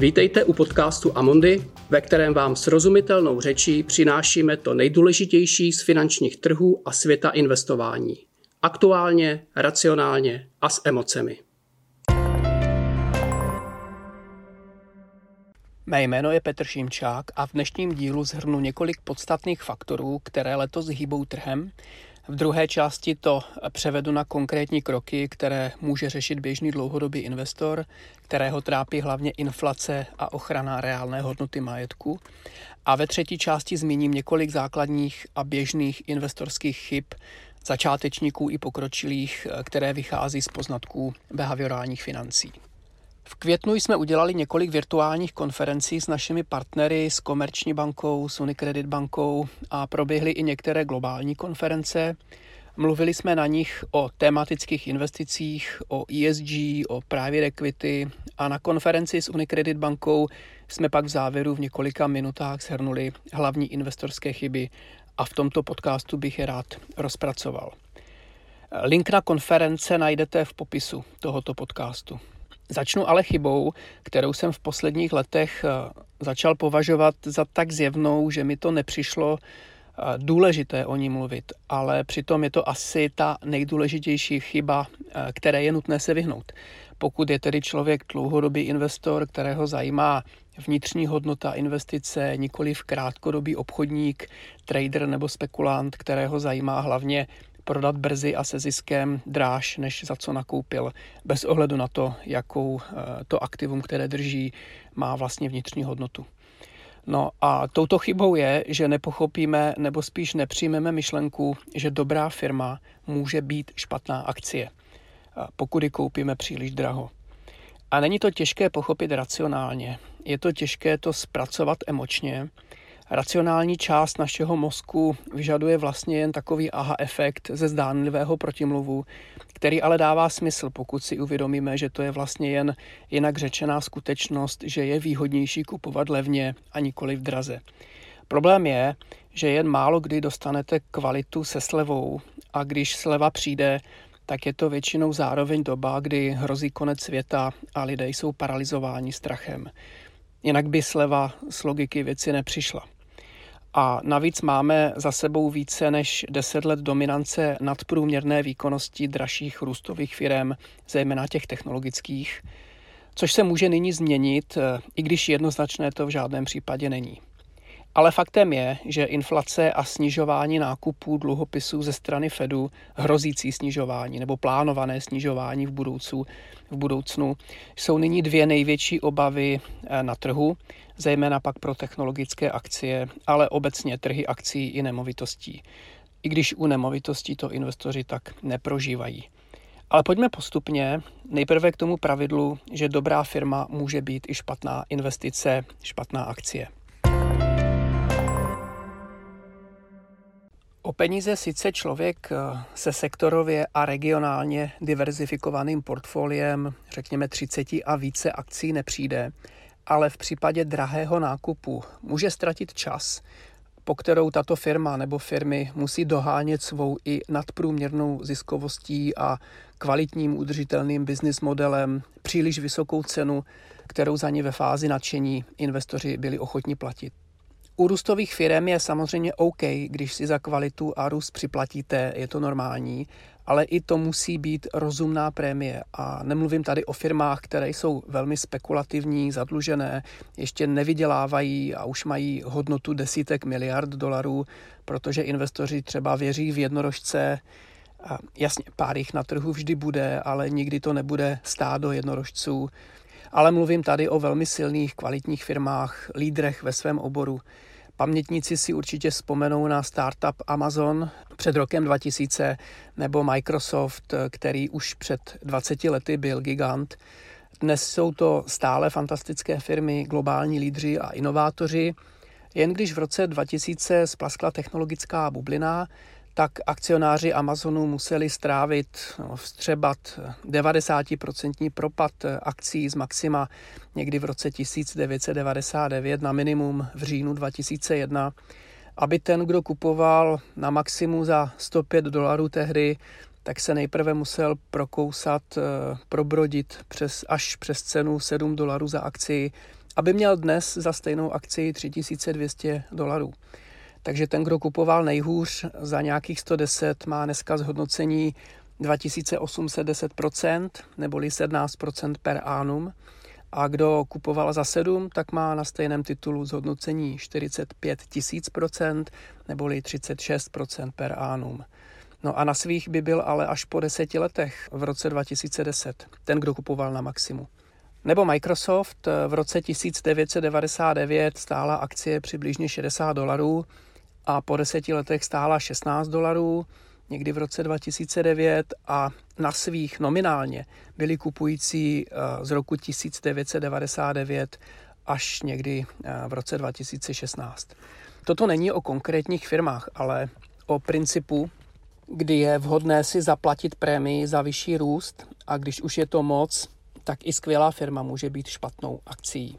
Vítejte u podcastu Amondy, ve kterém vám srozumitelnou řečí přinášíme to nejdůležitější z finančních trhů a světa investování. Aktuálně, racionálně a s emocemi. Mé jméno je Petr Šimčák a v dnešním dílu zhrnu několik podstatných faktorů, které letos hýbou trhem. V druhé části to převedu na konkrétní kroky, které může řešit běžný dlouhodobý investor, kterého trápí hlavně inflace a ochrana reálné hodnoty majetku. A ve třetí části zmíním několik základních a běžných investorských chyb začátečníků i pokročilých, které vychází z poznatků behaviorálních financí. V květnu jsme udělali několik virtuálních konferencí s našimi partnery, s Komerční bankou, s Unicredit bankou a proběhly i některé globální konference. Mluvili jsme na nich o tematických investicích, o ESG, o private equity a na konferenci s Unicredit bankou jsme pak v závěru v několika minutách shrnuli hlavní investorské chyby a v tomto podcastu bych je rád rozpracoval. Link na konference najdete v popisu tohoto podcastu. Začnu ale chybou, kterou jsem v posledních letech eh, začal považovat za tak zjevnou, že mi to nepřišlo eh, důležité o ní mluvit, ale přitom je to asi ta nejdůležitější chyba, eh, které je nutné se vyhnout. Pokud je tedy člověk dlouhodobý investor, kterého zajímá vnitřní hodnota investice, nikoli v krátkodobý obchodník, trader nebo spekulant, kterého zajímá hlavně prodat brzy a se ziskem dráž, než za co nakoupil, bez ohledu na to, jakou eh, to aktivum, které drží, má vlastně vnitřní hodnotu. No a touto chybou je, že nepochopíme nebo spíš nepřijmeme myšlenku, že dobrá firma může být špatná akcie, eh, pokud ji koupíme příliš draho. A není to těžké pochopit racionálně. Je to těžké to zpracovat emočně, Racionální část našeho mozku vyžaduje vlastně jen takový aha efekt ze zdánlivého protimluvu, který ale dává smysl, pokud si uvědomíme, že to je vlastně jen jinak řečená skutečnost, že je výhodnější kupovat levně a nikoli v draze. Problém je, že jen málo kdy dostanete kvalitu se slevou a když sleva přijde, tak je to většinou zároveň doba, kdy hrozí konec světa a lidé jsou paralizováni strachem. Jinak by sleva z logiky věci nepřišla. A navíc máme za sebou více než 10 let dominance nadprůměrné výkonnosti dražších růstových firm, zejména těch technologických, což se může nyní změnit, i když jednoznačné to v žádném případě není. Ale faktem je, že inflace a snižování nákupů dluhopisů ze strany Fedu, hrozící snižování nebo plánované snižování v, budoucnu, v budoucnu, jsou nyní dvě největší obavy eh, na trhu, zejména pak pro technologické akcie, ale obecně trhy akcí i nemovitostí. I když u nemovitostí to investoři tak neprožívají. Ale pojďme postupně. Nejprve k tomu pravidlu, že dobrá firma může být i špatná investice, špatná akcie. O peníze sice člověk eh, se sektorově a regionálně diverzifikovaným portfoliem, řekněme 30 a více akcí nepřijde, ale v případě drahého nákupu může ztratit čas, po kterou tato firma nebo firmy musí dohánět svou i nadprůměrnou ziskovostí a kvalitním udržitelným business modelem příliš vysokou cenu, kterou za ně ve fázi nadšení investoři byli ochotni platit. U růstových firm je samozřejmě OK, když si za kvalitu a růst připlatíte, je to normální, ale i to musí být rozumná prémie. A nemluvím tady o firmách, které jsou velmi spekulativní, zadlužené, ještě nevydělávají a už mají hodnotu desítek miliard dolarů, protože investoři třeba věří v jednorožce, a jasně, pár jich na trhu vždy bude, ale nikdy to nebude stádo jednorožců. Ale mluvím tady o velmi silných, kvalitních firmách, lídrech ve svém oboru. Pamětníci si určitě vzpomenou na startup Amazon před rokem 2000 nebo Microsoft, který už před 20 lety byl gigant. Dnes jsou to stále fantastické firmy, globální lídři a inovátoři. Jen když v roce 2000 splaskla technologická bublina, tak akcionáři Amazonu museli strávit, no, vstřebat 90% propad akcí z maxima někdy v roce 1999 na minimum v říjnu 2001, aby ten, kdo kupoval na maximu za 105 dolarů tehdy, tak se nejprve musel prokousat, eh, probrodit přes, až přes cenu 7 dolarů za akci, aby měl dnes za stejnou akci 3200 dolarů. Takže ten, kdo kupoval nejhůř za nějakých 110, má dneska zhodnocení 2810%, neboli 17% per annum. A kdo kupoval za 7, tak má na stejném titulu zhodnocení 45 000%, neboli 36% per annum. No a na svých by byl ale až po deseti letech v roce 2010, ten, kdo kupoval na maximu. Nebo Microsoft v roce 1999 stála akcie přibližně 60 dolarů a po deseti letech stála 16 dolarů, někdy v roce 2009 a na svých nominálně byli kupující eh, z roku 1999 až někdy eh, v roce 2016. Toto není o konkrétních firmách, ale o principu, kdy je vhodné si zaplatit prémii za vyšší růst a když už je to moc, tak i skvělá firma může být špatnou akcí.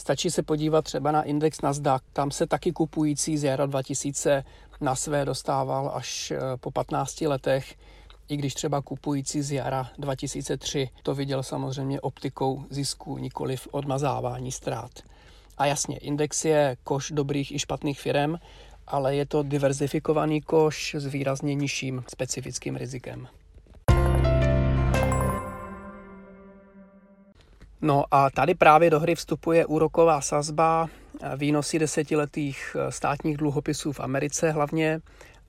Stačí se podívat třeba na index Nasdaq, tam se taky kupující z jara 2000 na své dostával až eh, po 15 letech, i když třeba kupující z jara 2003 to viděl samozřejmě optikou zisku, nikoli v odmazávání ztrát. A jasně, index je koš dobrých i špatných firm, ale je to diverzifikovaný koš s výrazně nižším specifickým rizikem. No a tady právě do hry vstupuje úroková sazba, výnosy desetiletých státních dluhopisů v Americe hlavně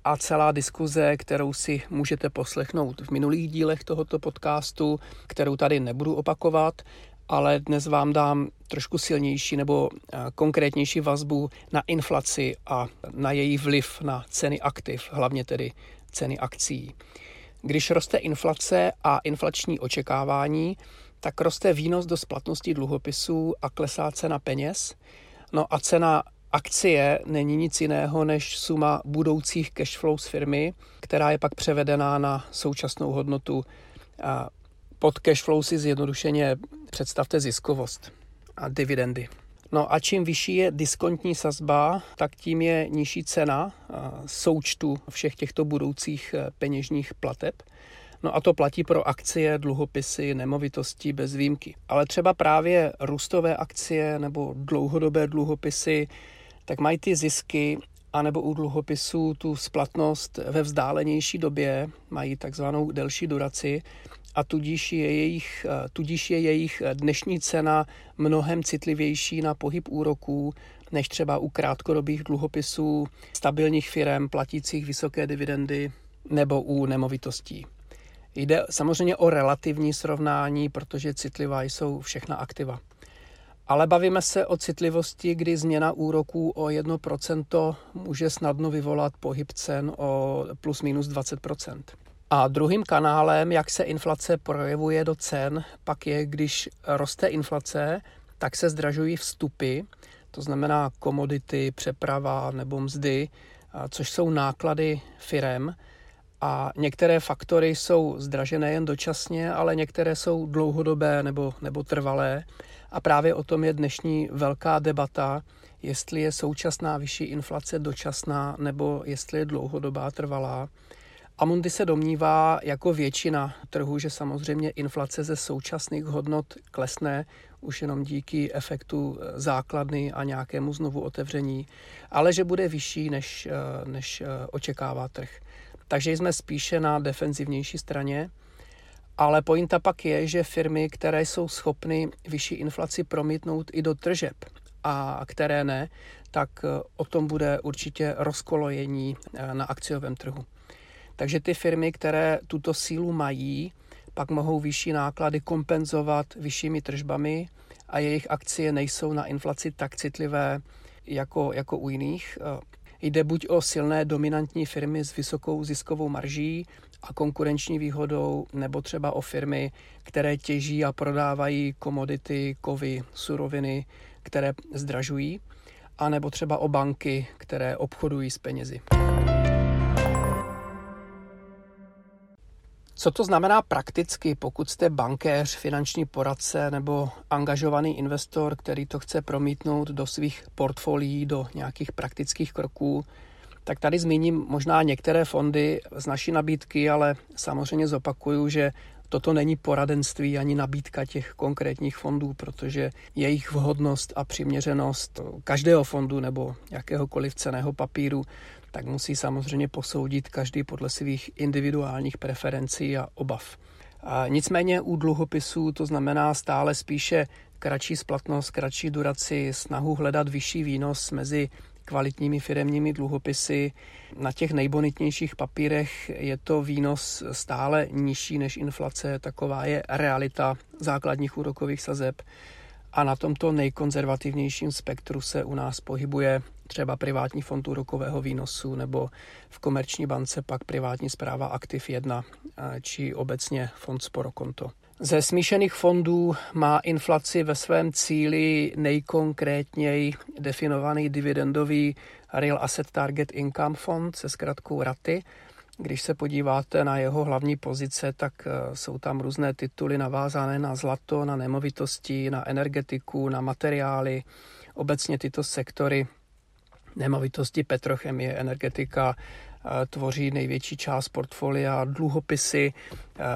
a celá diskuze, kterou si můžete poslechnout v minulých dílech tohoto podcastu, kterou tady nebudu opakovat, ale dnes vám dám trošku silnější nebo konkrétnější vazbu na inflaci a na její vliv na ceny aktiv, hlavně tedy ceny akcí. Když roste inflace a inflační očekávání, tak roste výnos do splatnosti dluhopisů a klesá cena peněz. No a cena akcie není nic jiného než suma budoucích cash flow z firmy, která je pak převedená na současnou hodnotu. A pod cash flow si zjednodušeně představte ziskovost a dividendy. No a čím vyšší je diskontní sazba, tak tím je nižší cena součtu všech těchto budoucích e, peněžních plateb. No a to platí pro akcie, dluhopisy, nemovitosti bez výjimky. Ale třeba právě růstové akcie nebo dlouhodobé dluhopisy, tak mají ty zisky anebo u dluhopisů tu splatnost ve vzdálenější době, mají takzvanou delší duraci a tudíž je, jejich, tudíž je jejich dnešní cena mnohem citlivější na pohyb úroků, než třeba u krátkodobých dluhopisů, stabilních firm platících vysoké dividendy nebo u nemovitostí. Jde samozřejmě o relativní srovnání, protože citlivá jsou všechna aktiva. Ale bavíme se o citlivosti, kdy změna úroků o 1% může snadno vyvolat pohyb cen o plus minus 20%. A druhým kanálem, jak se inflace projevuje do cen, pak je, když roste inflace, tak se zdražují vstupy, to znamená komodity, přeprava nebo mzdy, což jsou náklady firem, a některé faktory jsou zdražené jen dočasně, ale některé jsou dlouhodobé nebo, nebo trvalé. A právě o tom je dnešní velká debata, jestli je současná vyšší inflace dočasná nebo jestli je dlouhodobá trvalá. Amundi se domnívá jako většina trhu, že samozřejmě inflace ze současných hodnot klesne už jenom díky efektu základny a nějakému znovu otevření, ale že bude vyšší, než, než očekává trh takže jsme spíše na defenzivnější straně. Ale pointa pak je, že firmy, které jsou schopny vyšší inflaci promítnout i do tržeb a které ne, tak eh, o tom bude určitě rozkolojení eh, na akciovém trhu. Takže ty firmy, které tuto sílu mají, pak mohou vyšší náklady kompenzovat vyššími tržbami a jejich akcie nejsou na inflaci tak citlivé jako, jako u jiných. Jde buď o silné dominantní firmy s vysokou ziskovou marží a konkurenční výhodou, nebo třeba o firmy, které těží a prodávají komodity, kovy, suroviny, které zdražují, a nebo třeba o banky, které obchodují s penězi. Co to znamená prakticky, pokud jste bankéř, finanční poradce nebo angažovaný investor, který to chce promítnout do svých portfolií, do nějakých praktických kroků? Tak tady zmíním možná některé fondy z naší nabídky, ale samozřejmě zopakuju, že Toto není poradenství ani nabídka těch konkrétních fondů, protože jejich vhodnost a přiměřenost každého fondu nebo jakéhokoliv ceného papíru tak musí samozřejmě posoudit každý podle svých individuálních preferencí a obav. A nicméně u dluhopisů to znamená stále spíše kratší splatnost, kratší duraci, snahu hledat vyšší výnos mezi kvalitními firemními dluhopisy. Na těch nejbonitnějších papírech je to výnos stále nižší než inflace, taková je realita základních úrokových sazeb. A na tomto nejkonzervativnějším spektru se u nás pohybuje třeba privátní fond úrokového výnosu nebo v komerční bance pak privátní zpráva Aktiv 1 či obecně fond Sporokonto. Ze smíšených fondů má inflaci ve svém cíli nejkonkrétněji definovaný dividendový Real Asset Target Income Fond se zkratkou RATY. Když se podíváte na jeho hlavní pozice, tak e, jsou tam různé tituly navázané na zlato, na nemovitosti, na energetiku, na materiály. Obecně tyto sektory nemovitosti, petrochemie, energetika tvoří největší část portfolia. Dluhopisy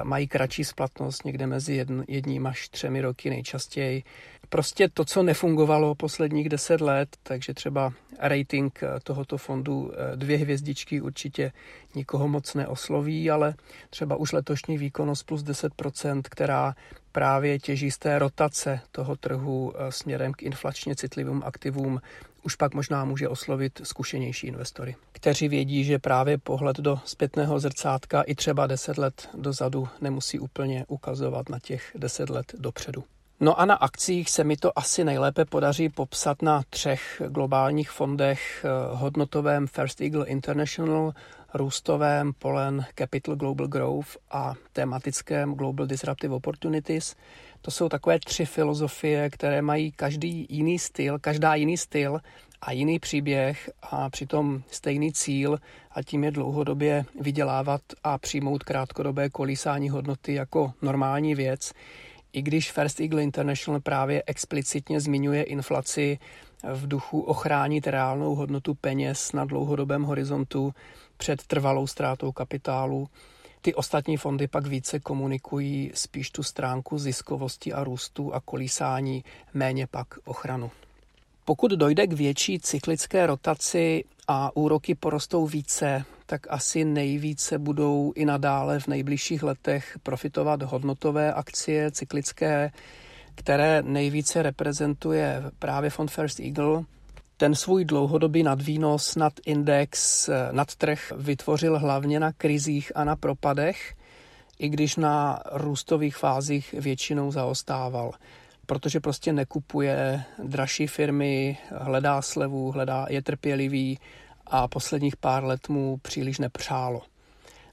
mají kratší splatnost, někde mezi jedním až třemi roky nejčastěji. Prostě to, co nefungovalo posledních deset let, takže třeba rating tohoto fondu dvě hvězdičky určitě nikoho moc neosloví, ale třeba už letošní výkonnost plus 10%, která právě těží z té rotace toho trhu směrem k inflačně citlivým aktivům, už pak možná může oslovit zkušenější investory, kteří vědí, že právě pohled do zpětného zrcátka i třeba 10 let dozadu nemusí úplně ukazovat na těch 10 let dopředu. No a na akcích se mi to asi nejlépe podaří popsat na třech globálních fondech, eh, hodnotovém First Eagle International, růstovém Polen Capital Global Growth a tematickém Global Disruptive Opportunities. To jsou takové tři filozofie, které mají každý jiný styl, každá jiný styl a jiný příběh a přitom stejný cíl a tím je dlouhodobě vydělávat a přijmout krátkodobé kolísání hodnoty jako normální věc. I když First Eagle International právě explicitně zmiňuje inflaci v duchu ochránit reálnou hodnotu peněz na dlouhodobém horizontu před trvalou ztrátou kapitálu, ty ostatní fondy pak více komunikují spíš tu stránku ziskovosti a růstu a kolísání, méně pak ochranu. Pokud dojde k větší cyklické rotaci a úroky porostou více, tak asi nejvíce budou i nadále v nejbližších letech profitovat hodnotové akcie cyklické, které nejvíce reprezentuje právě fond First Eagle – ten svůj dlouhodobý nadvýnos nad index, nad trh vytvořil hlavně na krizích a na propadech, i když na růstových fázích většinou zaostával protože prostě nekupuje dražší firmy, hledá slevu, hledá, je trpělivý a posledních pár let mu příliš nepřálo.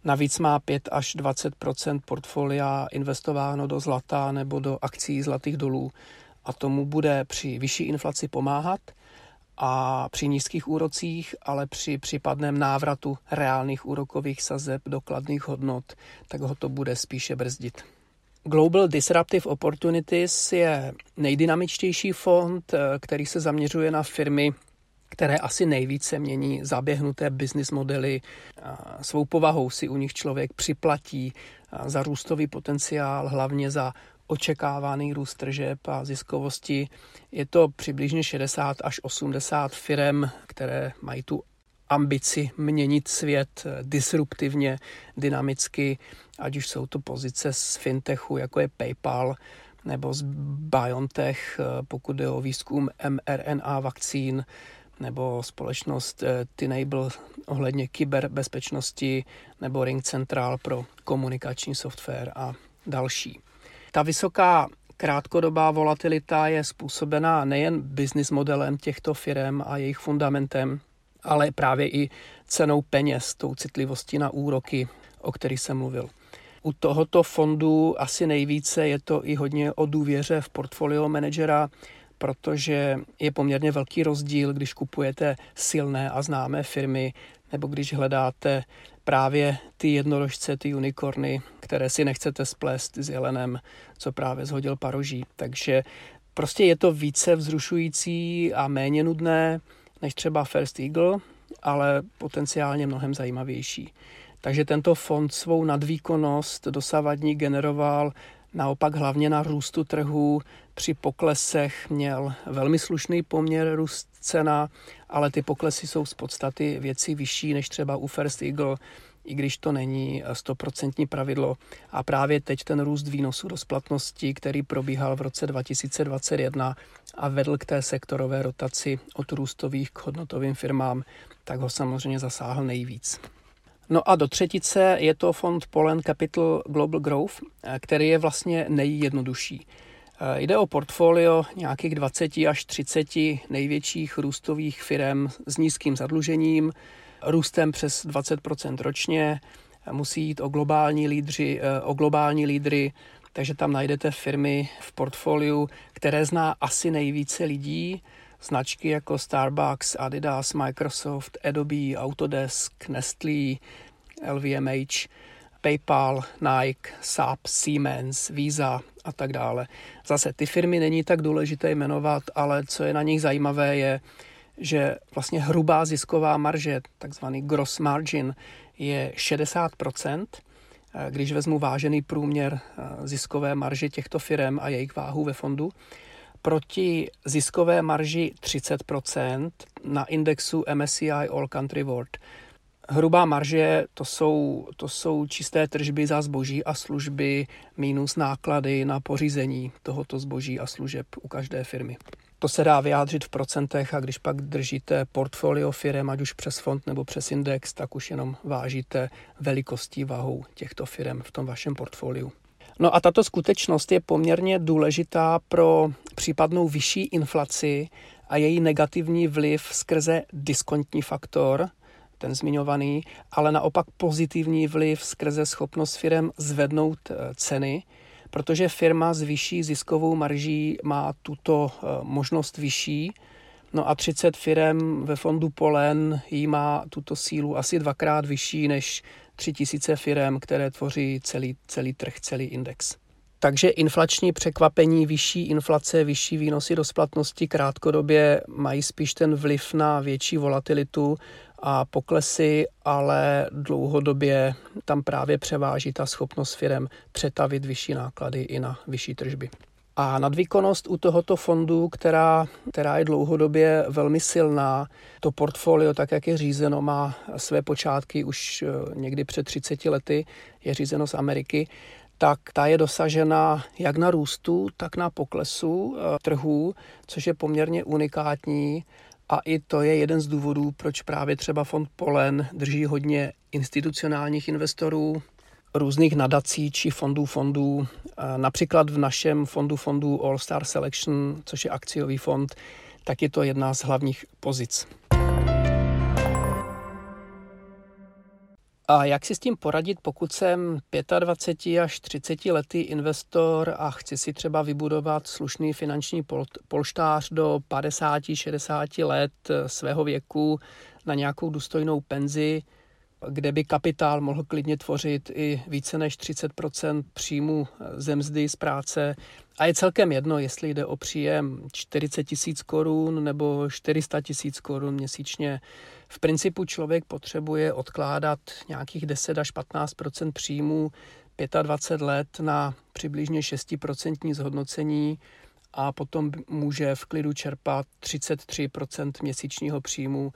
Navíc má 5 až 20% portfolia investováno do zlata nebo do akcí zlatých dolů a tomu bude při vyšší inflaci pomáhat – a při nízkých úrocích, ale při případném návratu reálných úrokových sazeb do kladných hodnot, tak ho to bude spíše brzdit. Global Disruptive Opportunities je nejdynamičtější fond, který se zaměřuje na firmy, které asi nejvíce mění zaběhnuté business modely. Svou povahou si u nich člověk připlatí za růstový potenciál, hlavně za očekávaný růst tržeb a ziskovosti. Je to přibližně 60 až 80 firm, které mají tu ambici měnit svět disruptivně, dynamicky, ať už jsou to pozice z fintechu, jako je PayPal, nebo z BioNTech, pokud jde o výzkum mRNA vakcín, nebo společnost eh, Tinable ohledně kyberbezpečnosti, nebo Ring Central pro komunikační software a další. Ta vysoká krátkodobá volatilita je způsobena nejen business modelem těchto firm a jejich fundamentem, ale právě i cenou peněz, tou citlivostí na úroky, o kterých jsem mluvil. U tohoto fondu asi nejvíce je to i hodně o důvěře v portfolio manažera, protože je poměrně velký rozdíl, když kupujete silné a známé firmy, nebo když hledáte právě ty jednorožce, ty unikorny, které si nechcete splést s jelenem, co právě zhodil paroží. Takže prostě je to více vzrušující a méně nudné než třeba First Eagle, ale potenciálně mnohem zajímavější. Takže tento fond svou nadvýkonnost dosavadní generoval naopak hlavně na růstu trhu. Při poklesech měl velmi slušný poměr růst cena, ale ty poklesy jsou z podstaty věci vyšší než třeba u First Eagle, i když to není stoprocentní pravidlo. A právě teď ten růst výnosu do splatnosti, který probíhal v roce 2021 a vedl k té sektorové rotaci od růstových k hodnotovým firmám, tak ho samozřejmě zasáhl nejvíc. No a do třetice je to fond Polen Capital Global Growth, který je vlastně nejjednodušší. Jde o portfolio nějakých 20 až 30 největších růstových firm s nízkým zadlužením, růstem přes 20% ročně. Musí jít o globální lídři, o globální lídry, takže tam najdete firmy v portfoliu, které zná asi nejvíce lidí, značky jako Starbucks, Adidas, Microsoft, Adobe, Autodesk, Nestlé, LVMH, PayPal, Nike, SAP, Siemens, Visa a tak dále. Zase ty firmy není tak důležité jmenovat, ale co je na nich zajímavé je, že vlastně hrubá zisková marže, takzvaný gross margin, je 60%, když vezmu vážený průměr eh, ziskové marže těchto firm a jejich váhu ve fondu, proti ziskové marži 30% na indexu MSCI All Country World. Hrubá marže to jsou, to jsou čisté tržby za zboží a služby minus náklady na pořízení tohoto zboží a služeb u každé firmy. To se dá vyjádřit v procentech a když pak držíte portfolio firm, ať už přes fond nebo přes index, tak už jenom vážíte velikostí vahou těchto firm v tom vašem portfoliu. No a tato skutečnost je poměrně důležitá pro případnou vyšší inflaci a její negativní vliv skrze diskontní faktor, ten zmiňovaný, ale naopak pozitivní vliv skrze schopnost firm zvednout eh, ceny, protože firma s vyšší ziskovou marží má tuto eh, možnost vyšší, No a 30 firm ve fondu Polen jí má tuto sílu asi dvakrát vyšší než 3000 firm, které tvoří celý, celý trh, celý index. Takže inflační překvapení, vyšší inflace, vyšší výnosy do splatnosti krátkodobě mají spíš ten vliv na větší volatilitu a poklesy, ale dlouhodobě tam právě převáží ta schopnost firm přetavit vyšší náklady i na vyšší tržby. A nadvýkonnost u tohoto fondu, která, která je dlouhodobě velmi silná, to portfolio, tak jak je řízeno, má své počátky už eh, někdy před 30 lety, je řízeno z Ameriky, tak ta je dosažena jak na růstu, tak na poklesu eh, trhů, což je poměrně unikátní. A i to je jeden z důvodů, proč právě třeba fond Polen drží hodně institucionálních investorů, různých nadací či fondů fondů. Například v našem fondu fondů All Star Selection, což je akciový fond, tak je to jedna z hlavních pozic. A jak si s tím poradit, pokud jsem 25 až 30 letý investor a chci si třeba vybudovat slušný finanční polštář do 50-60 let svého věku na nějakou důstojnou penzi, kde by kapitál mohl klidně tvořit i více než 30% příjmu ze mzdy z práce. A je celkem jedno, jestli jde o příjem 40 tisíc korun nebo 400 tisíc korun měsíčně. V principu člověk potřebuje odkládat nějakých 10 až 15% příjmů 25 let na přibližně 6% zhodnocení a potom může v klidu čerpat 33% měsíčního příjmu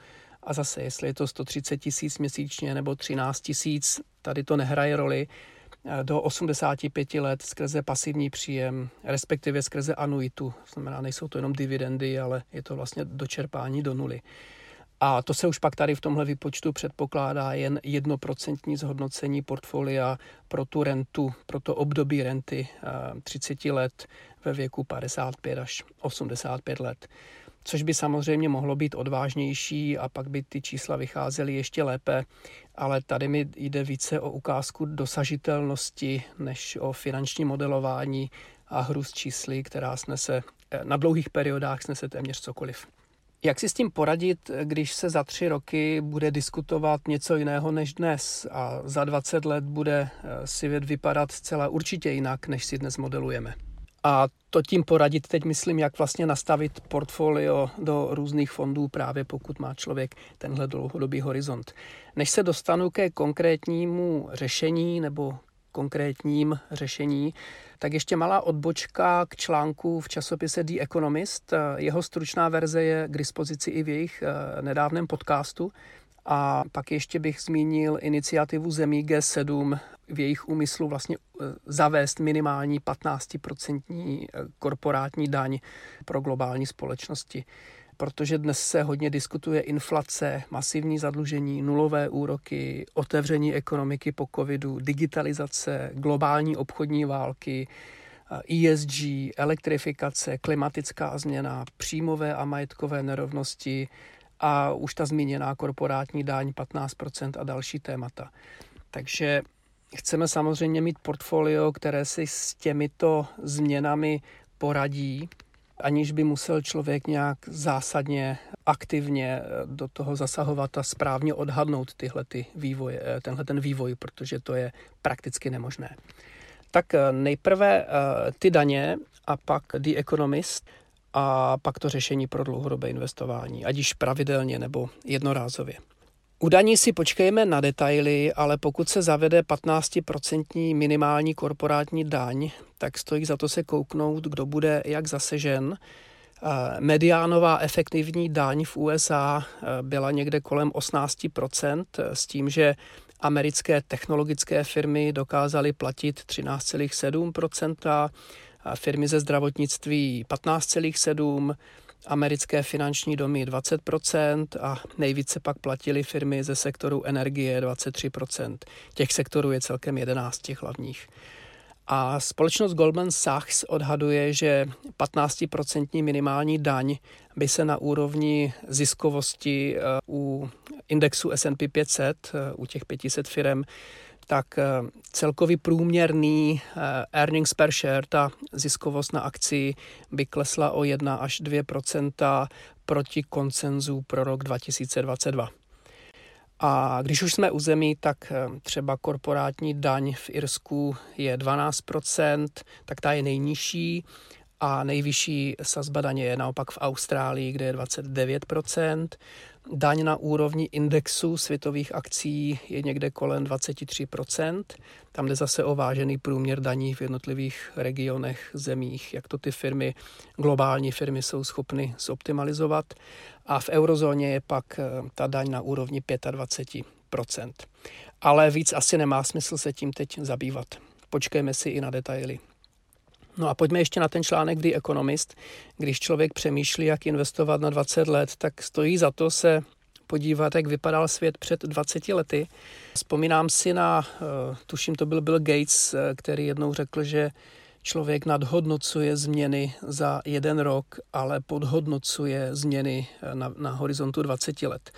a zase, jestli je to 130 tisíc měsíčně nebo 13 tisíc, tady to nehraje roli do 85 let skrze pasivní příjem, respektive skrze anuitu. Znamená, nejsou to jenom dividendy, ale je to vlastně dočerpání do nuly. A to se už pak tady v tomhle výpočtu předpokládá jen jednoprocentní zhodnocení portfolia pro tu rentu, pro to období renty 30 eh, let ve věku 55 až 85 let což by samozřejmě mohlo být odvážnější a pak by ty čísla vycházely ještě lépe, ale tady mi jde více o ukázku dosažitelnosti než o finanční modelování a hru s čísly, která snese na dlouhých periodách snese téměř cokoliv. Jak si s tím poradit, když se za tři roky bude diskutovat něco jiného než dnes a za 20 let bude eh, svět vypadat zcela určitě jinak, než si dnes modelujeme? A to tím poradit teď myslím, jak vlastně nastavit portfolio do různých fondů, právě pokud má člověk tenhle dlouhodobý horizont. Než se dostanu ke konkrétnímu řešení nebo konkrétním řešení, tak ještě malá odbočka k článku v časopise The Economist. Jeho stručná verze je k dispozici i v jejich eh, nedávném podcastu. A pak ještě bych zmínil iniciativu zemí G7 v jejich úmyslu vlastně eh, zavést minimální 15% eh, korporátní daň pro globální společnosti. Protože dnes se hodně diskutuje inflace, masivní zadlužení, nulové úroky, otevření ekonomiky po covidu, digitalizace, globální obchodní války, ESG, e elektrifikace, klimatická změna, příjmové a majetkové nerovnosti a už ta zmíněná korporátní daň 15% a další témata. Takže chceme samozřejmě mít portfolio, které si s těmito změnami poradí, aniž by musel člověk nějak zásadně aktivně do toho zasahovat a správně odhadnout tyhle ty vývoje, tenhle ten vývoj, protože to je prakticky nemožné. Tak nejprve eh, ty daně a pak The Economist a pak to řešení pro dlouhodobé investování, ať již pravidelně nebo jednorázově. U daní si počkejme na detaily, ale pokud se zavede 15% minimální korporátní daň, tak stojí za to se kouknout, kdo bude jak zasežen. Mediánová efektivní daň v USA byla někde kolem 18%, s tím, že americké technologické firmy dokázaly platit 13,7%, firmy ze zdravotnictví 15,7%, americké finanční domy 20% a nejvíce pak platili firmy ze sektoru energie 23%. Těch sektorů je celkem 11 těch hlavních. A společnost Goldman Sachs odhaduje, že 15% minimální daň by se na úrovni ziskovosti eh, u indexu S&P 500, eh, u těch 500 firm, tak eh, celkový průměrný eh, earnings per share, ta ziskovost na akci by klesla o 1 až 2% proti koncenzu pro rok 2022. A když už jsme u zemí, tak eh, třeba korporátní daň v Irsku je 12% tak ta je nejnižší a nejvyšší sazba daně je naopak v Austrálii, kde je 29% Daň na úrovni indexu světových akcí je někde kolem 23%. Tam jde zase o vážený průměr daní v jednotlivých regionech, zemích, jak to ty firmy, globální firmy jsou schopny zoptimalizovat. A v eurozóně je pak eh, ta daň na úrovni 25%. Ale víc asi nemá smysl se tím teď zabývat. Počkejme si i na detaily. No a pojďme ještě na ten článek v The Economist. Když člověk přemýšlí, jak investovat na 20 let, tak stojí za to se podívat, jak vypadal svět před 20 lety. Vzpomínám si na, eh, tuším to byl Bill Gates, eh, který jednou řekl, že člověk nadhodnocuje změny za jeden rok, ale podhodnocuje změny eh, na, na horizontu 20 let.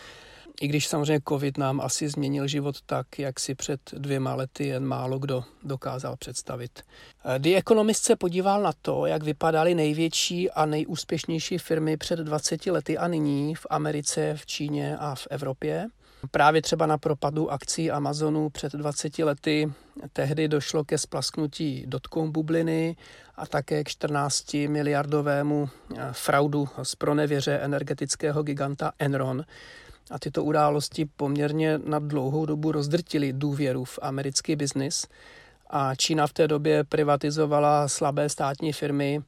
I když samozřejmě covid nám asi změnil život tak, jak si před dvěma lety jen málo kdo dokázal představit. The Economist se podíval na to, jak vypadaly největší a nejúspěšnější firmy před 20 lety a nyní v Americe, v Číně a v Evropě. Právě třeba na propadu akcí Amazonu před 20 lety tehdy došlo ke splasknutí dotcom bubliny a také k 14 miliardovému fraudu z pronevěře energetického giganta Enron, a tyto události poměrně na dlouhou dobu rozdrtily důvěru v americký biznis a Čína v té době privatizovala slabé státní firmy,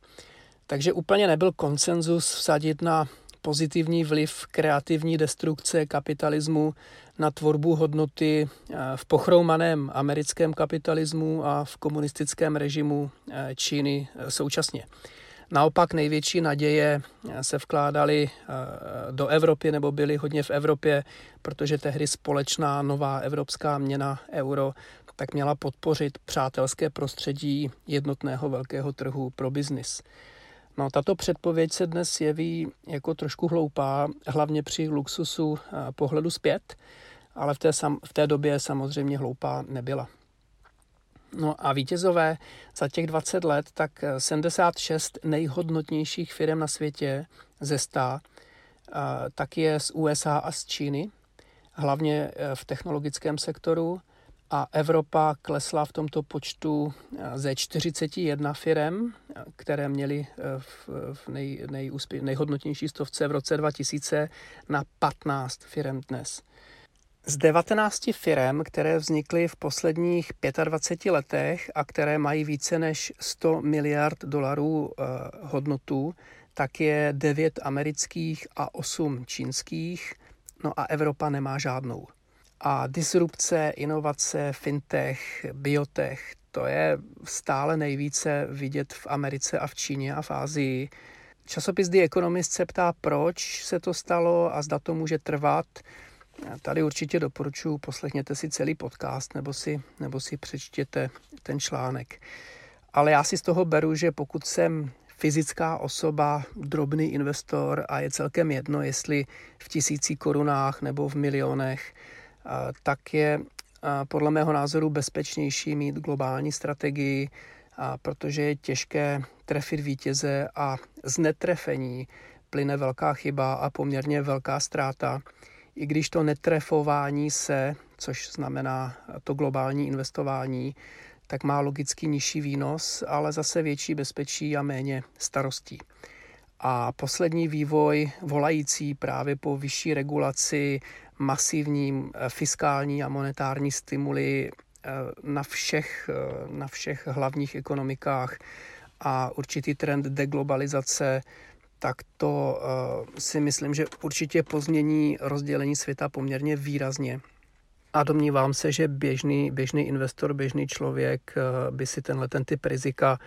takže úplně nebyl konsenzus vsadit na pozitivní vliv kreativní destrukce kapitalismu na tvorbu hodnoty eh, v pochroumaném americkém kapitalismu a v komunistickém režimu eh, Číny eh, současně. Naopak největší naděje se vkládaly eh, do Evropy nebo byly hodně v Evropě, protože tehdy společná nová evropská měna euro tak měla podpořit přátelské prostředí jednotného velkého trhu pro biznis. No, tato předpověď se dnes jeví jako trošku hloupá, hlavně při luxusu eh, pohledu zpět, ale v té, sam, v té době samozřejmě hloupá nebyla. No a vítězové za těch 20 let, tak 76 nejhodnotnějších firm na světě ze 100, tak je z USA a z Číny, hlavně e, v technologickém sektoru. a Evropa klesla v tomto počtu ze 41 firm, které měly v, nej, nejhodnotnější stovce v roce 2000 na 15 firm dnes. Z 19 firm, které vznikly v posledních 25 letech a které mají více než 100 miliard dolarů eh, hodnotu, tak je 9 amerických a 8 čínských, no a Evropa nemá žádnou. A disrupce, inovace, fintech, biotech, to je stále nejvíce vidět v Americe a v Číně a v Ázii. Časopis The Economist se ptá, proč se to stalo a zda to může trvat. Tady určitě doporučuji, poslechněte si celý podcast nebo si, nebo si přečtěte ten článek. Ale já si z toho beru, že pokud jsem fyzická osoba, drobný investor a je celkem jedno, jestli v tisící korunách nebo v milionech, tak je podle mého názoru bezpečnější mít globální strategii, protože je těžké trefit vítěze a z netrefení plyne velká chyba a poměrně velká ztráta i když to netrefování se, což znamená to globální investování, tak má logicky nižší výnos, ale zase větší bezpečí a méně starostí. A poslední vývoj volající právě po vyšší regulaci, masivní eh, fiskální a monetární stimuly eh, na všech, eh, na všech hlavních ekonomikách a určitý trend deglobalizace tak to uh, si myslím, že určitě pozmění rozdělení světa poměrně výrazně. A domnívám se, že běžný, běžný investor, běžný člověk uh, by si tenhle ten typ rizika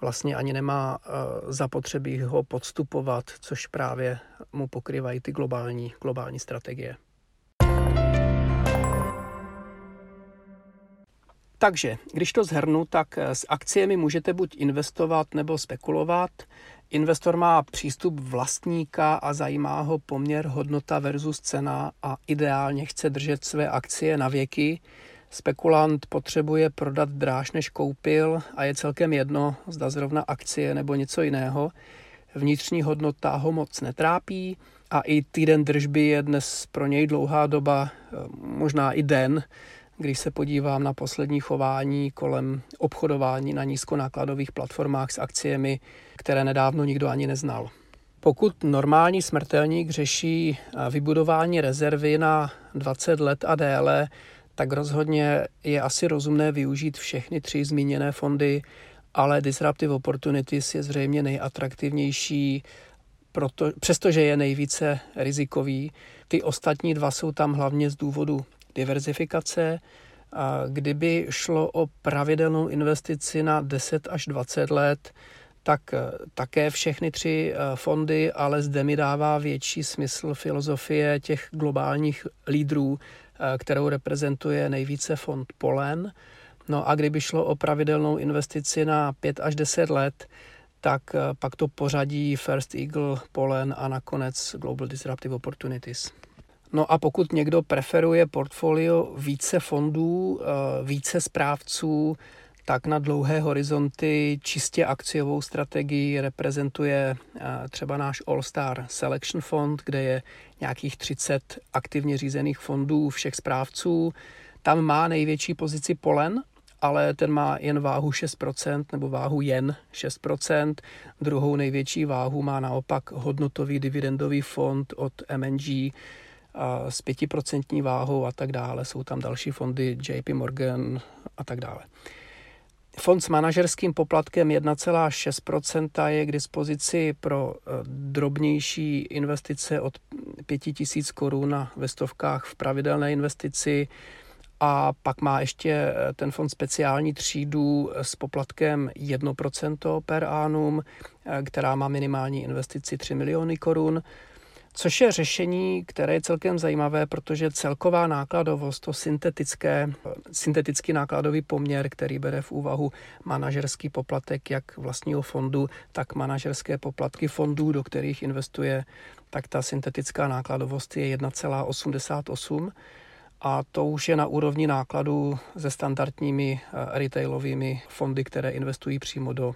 vlastně ani nemá uh, zapotřebí ho podstupovat, což právě mu pokrývají ty globální, globální strategie. Takže, když to zhrnu, tak s akciemi můžete buď investovat nebo spekulovat. Investor má přístup vlastníka a zajímá ho poměr hodnota versus cena a ideálně chce držet své akcie na věky. Spekulant potřebuje prodat dráž než koupil a je celkem jedno, zda zrovna akcie nebo něco jiného. Vnitřní hodnota ho moc netrápí a i týden držby je dnes pro něj dlouhá doba, možná i den, když se podívám na poslední chování kolem obchodování na nízkonákladových platformách s akciemi, které nedávno nikdo ani neznal. Pokud normální smrtelník řeší eh, vybudování rezervy na 20 let a déle, tak rozhodně je asi rozumné využít všechny tři zmíněné fondy, ale Disruptive Opportunities je zřejmě nejatraktivnější, proto, přestože je nejvíce rizikový. Ty ostatní dva jsou tam hlavně z důvodu diverzifikace. A kdyby šlo o pravidelnou investici na 10 až 20 let, tak eh, také všechny tři eh, fondy, ale zde mi dává větší smysl filozofie těch globálních lídrů, eh, kterou reprezentuje nejvíce fond Polen. No a kdyby šlo o pravidelnou investici na 5 až 10 let, tak pak to pořadí First Eagle, Polen a nakonec Global Disruptive Opportunities. No a pokud někdo preferuje portfolio více fondů, eh, více správců, tak na dlouhé horizonty čistě akciovou strategii reprezentuje eh, třeba náš All Star Selection Fond, kde je nějakých 30 aktivně řízených fondů všech správců. Tam má největší pozici Polen, ale ten má jen váhu 6% nebo váhu jen 6%. Druhou největší váhu má naopak hodnotový dividendový fond od MNG, s pětiprocentní váhou a tak dále. Jsou tam další fondy JP Morgan a tak dále. Fond s manažerským poplatkem 1,6% je k dispozici pro eh, drobnější investice od 5000 korun ve stovkách v pravidelné investici a pak má ještě eh, ten fond speciální třídu s poplatkem 1% per annum, eh, která má minimální investici 3 miliony korun což je řešení, které je celkem zajímavé, protože celková nákladovost, to syntetické, syntetický nákladový poměr, který bere v úvahu manažerský poplatek jak vlastního fondu, tak manažerské poplatky fondů, do kterých investuje, tak ta syntetická nákladovost je 1,88 a to už je na úrovni nákladů se standardními eh, retailovými fondy, které investují přímo do,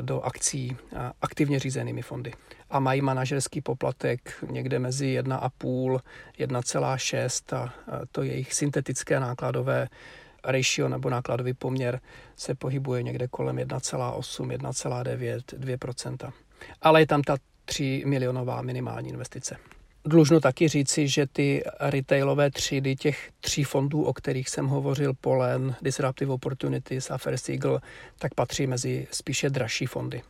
do akcí aktivně řízenými fondy a mají manažerský poplatek někde mezi 1,5, 1,6 a to jejich syntetické nákladové ratio nebo nákladový poměr se pohybuje někde kolem 1,8, 1,9, 2%. Ale je tam ta 3 milionová minimální investice. Dlužno taky říci, že ty retailové třídy těch tří fondů, o kterých jsem hovořil, Polen, Disruptive Opportunities a First Eagle, tak patří mezi spíše dražší fondy.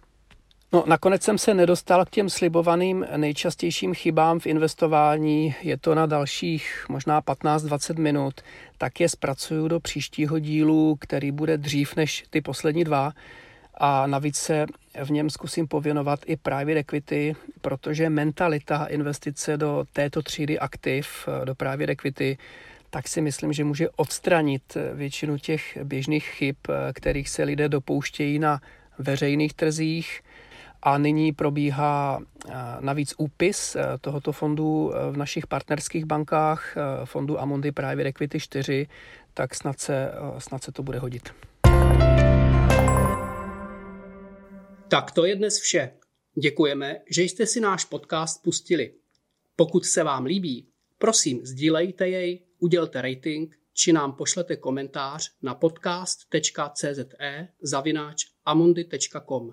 No, nakonec jsem se nedostal k těm slibovaným nejčastějším chybám v investování. Je to na dalších možná 15-20 minut. Tak je zpracuju do příštího dílu, který bude dřív než ty poslední dva. A navíc se v něm zkusím pověnovat i private equity, protože mentalita investice do této třídy aktiv, do private equity, tak si myslím, že může odstranit většinu těch běžných chyb, kterých se lidé dopouštějí na veřejných trzích a nyní probíhá eh, navíc úpis eh, tohoto fondu eh, v našich partnerských bankách, fondu Amundi Private Equity 4, tak snad se, snad se to bude hodit. Tak to je dnes vše. Děkujeme, že jste si náš podcast pustili. Pokud se vám líbí, prosím sdílejte jej, udělte rating či nám pošlete komentář na podcast.cze zavináč amundi.com.